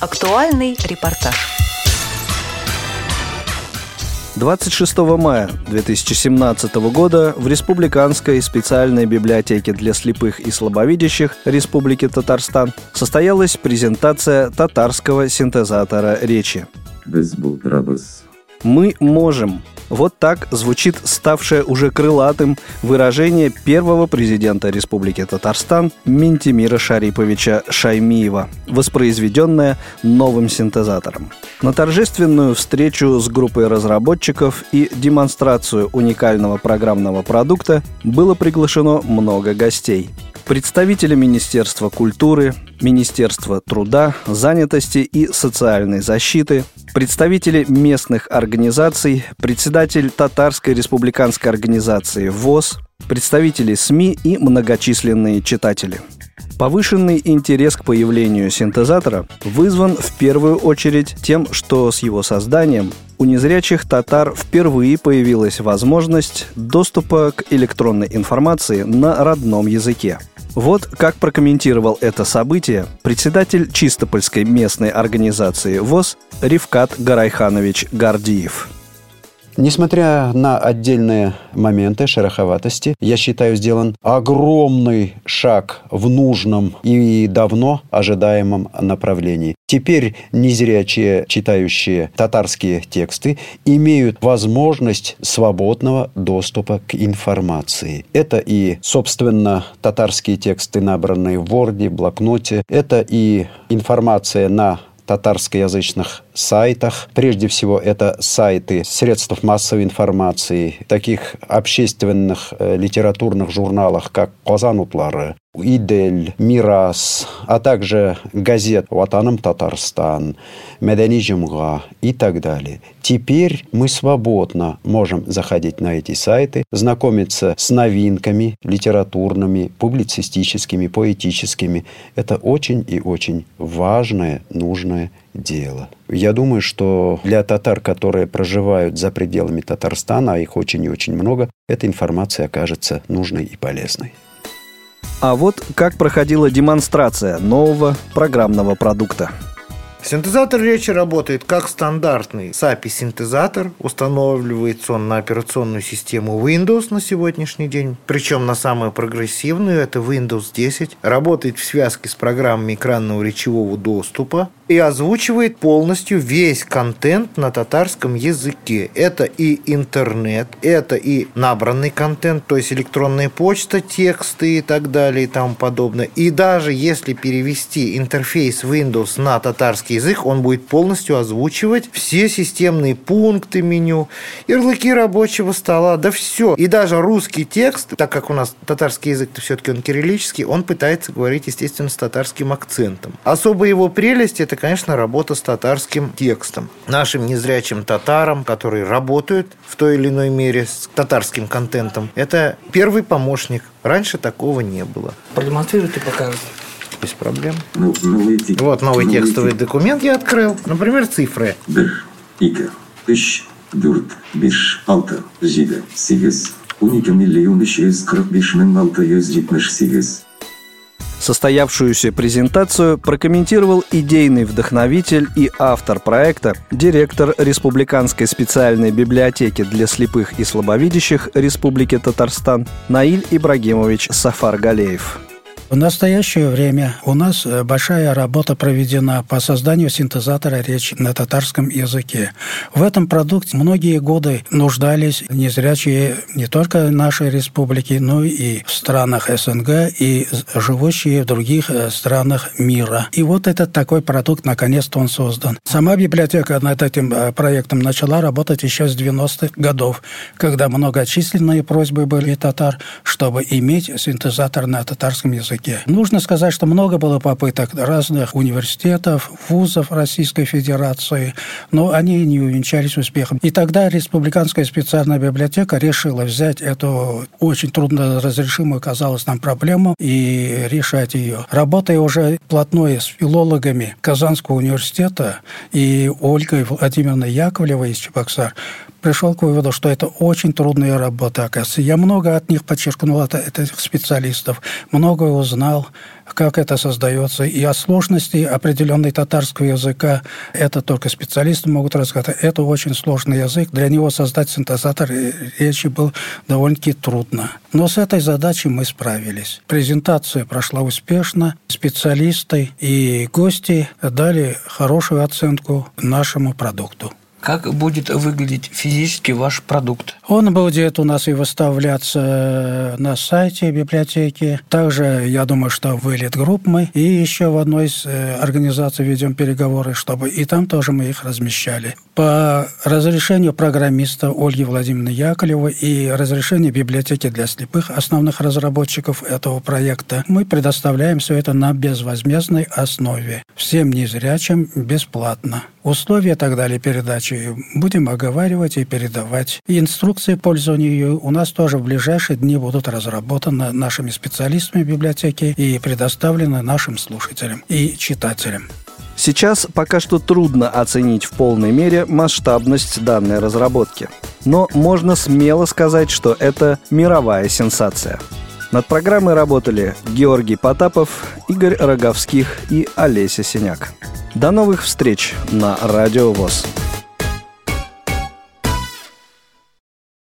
Актуальный репортаж. 26 мая 2017 года в Республиканской специальной библиотеке для слепых и слабовидящих Республики Татарстан состоялась презентация татарского синтезатора речи. Мы можем. Вот так звучит ставшее уже крылатым выражение первого президента Республики Татарстан Ментимира Шариповича Шаймиева, воспроизведенное новым синтезатором. На торжественную встречу с группой разработчиков и демонстрацию уникального программного продукта было приглашено много гостей – представители Министерства культуры, Министерства труда, занятости и социальной защиты, представители местных организаций, председатель Татарской республиканской организации ВОЗ, представители СМИ и многочисленные читатели. Повышенный интерес к появлению синтезатора вызван в первую очередь тем, что с его созданием у незрячих татар впервые появилась возможность доступа к электронной информации на родном языке. Вот как прокомментировал это событие председатель Чистопольской местной организации ВОЗ Ривкат Гарайханович Гордиев. Несмотря на отдельные моменты шероховатости, я считаю, сделан огромный шаг в нужном и давно ожидаемом направлении. Теперь незрячие, читающие татарские тексты, имеют возможность свободного доступа к информации. Это и, собственно, татарские тексты, набранные в Word, блокноте. Это и информация на татарскоязычных сайтах. Прежде всего, это сайты средств массовой информации, таких общественных э, литературных журналах, как «Казан утлары», «Идель», «Мирас», а также газет «Ватаным Татарстан», «Медани Жумга» и так далее. Теперь мы свободно можем заходить на эти сайты, знакомиться с новинками литературными, публицистическими, поэтическими. Это очень и очень важное, нужное дело. Я думаю, что для татар, которые проживают за пределами Татарстана, а их очень и очень много, эта информация окажется нужной и полезной. А вот как проходила демонстрация нового программного продукта. Синтезатор речи работает как стандартный SAPI-синтезатор. Устанавливается он на операционную систему Windows на сегодняшний день. Причем на самую прогрессивную, это Windows 10. Работает в связке с программами экранного речевого доступа и озвучивает полностью весь контент на татарском языке. Это и интернет, это и набранный контент, то есть электронная почта, тексты и так далее и тому подобное. И даже если перевести интерфейс Windows на татарский язык, он будет полностью озвучивать все системные пункты меню, ярлыки рабочего стола, да все. И даже русский текст, так как у нас татарский язык все-таки он кириллический, он пытается говорить, естественно, с татарским акцентом. Особая его прелесть – это конечно, работа с татарским текстом. Нашим незрячим татарам, которые работают в той или иной мере с татарским контентом, это первый помощник. Раньше такого не было. Продемонстрируйте, покажите без проблем. Ну, новый вот новый, новый текстовый тип. документ я открыл. Например, цифры. Бір, екі, үш, төрт, беш, алты, жеті, сегіз, он екі миллион үш жүз қырық беш мың алты жүз жетміш сегіз. Состоявшуюся презентацию прокомментировал идейный вдохновитель и автор проекта, директор Республиканской специальной библиотеки для слепых и слабовидящих Республики Татарстан Наиль Ибрагимович Сафар-Галеев. В настоящее время у нас э, большая работа проведена по созданию синтезатора речи на татарском языке. В этом продукте многие годы нуждались незрячие не только нашей республики, но и в странах СНГ и живущие в других э, странах мира. И вот этот такой продукт наконец-то он создан. Сама библиотека над этим э, проектом начала работать еще с 90-х годов, когда многочисленные просьбы были татар, чтобы иметь синтезатор на татарском языке языке. Нужно сказать, что много было попыток разных университетов, вузов Российской Федерации, но они не увенчались успехом. И тогда Республиканская специальная библиотека решила взять эту очень трудно разрешимую, казалось нам, проблему и решать ее. Работая уже плотное с филологами Казанского университета и Ольгой Владимировной Яковлевой из Чебоксар, пришел к выводу, что это очень трудная работа, оказывается. Я много от них подчеркнул, от этих специалистов, много узнал знал, как это создается. И о сложности определенной татарского языка это только специалисты могут рассказать. Это очень сложный язык. Для него создать синтезатор речи было довольно-таки трудно. Но с этой задачей мы справились. Презентация прошла успешно. Специалисты и гости дали хорошую оценку нашему продукту. Как будет выглядеть физически ваш продукт? Он будет у нас и выставляться на сайте библиотеки. Также, я думаю, что вылет групп мы. И еще в одной из э, организаций ведем переговоры, чтобы и там тоже мы их размещали. По разрешению программиста Ольги Владимировны Яковлевой и разрешению библиотеки для слепых, основных разработчиков этого проекта, мы предоставляем все это на безвозмездной основе. Всем незрячим бесплатно. Условия и так далее передачи будем оговаривать и передавать. И инструкции пользования ее у нас тоже в ближайшие дни будут разработаны нашими специалистами библиотеки и предоставлены нашим слушателям и читателям. Сейчас пока что трудно оценить в полной мере масштабность данной разработки. Но можно смело сказать, что это мировая сенсация. Над программой работали Георгий Потапов, Игорь Роговских и Олеся Синяк. До новых встреч на Радио ВОЗ.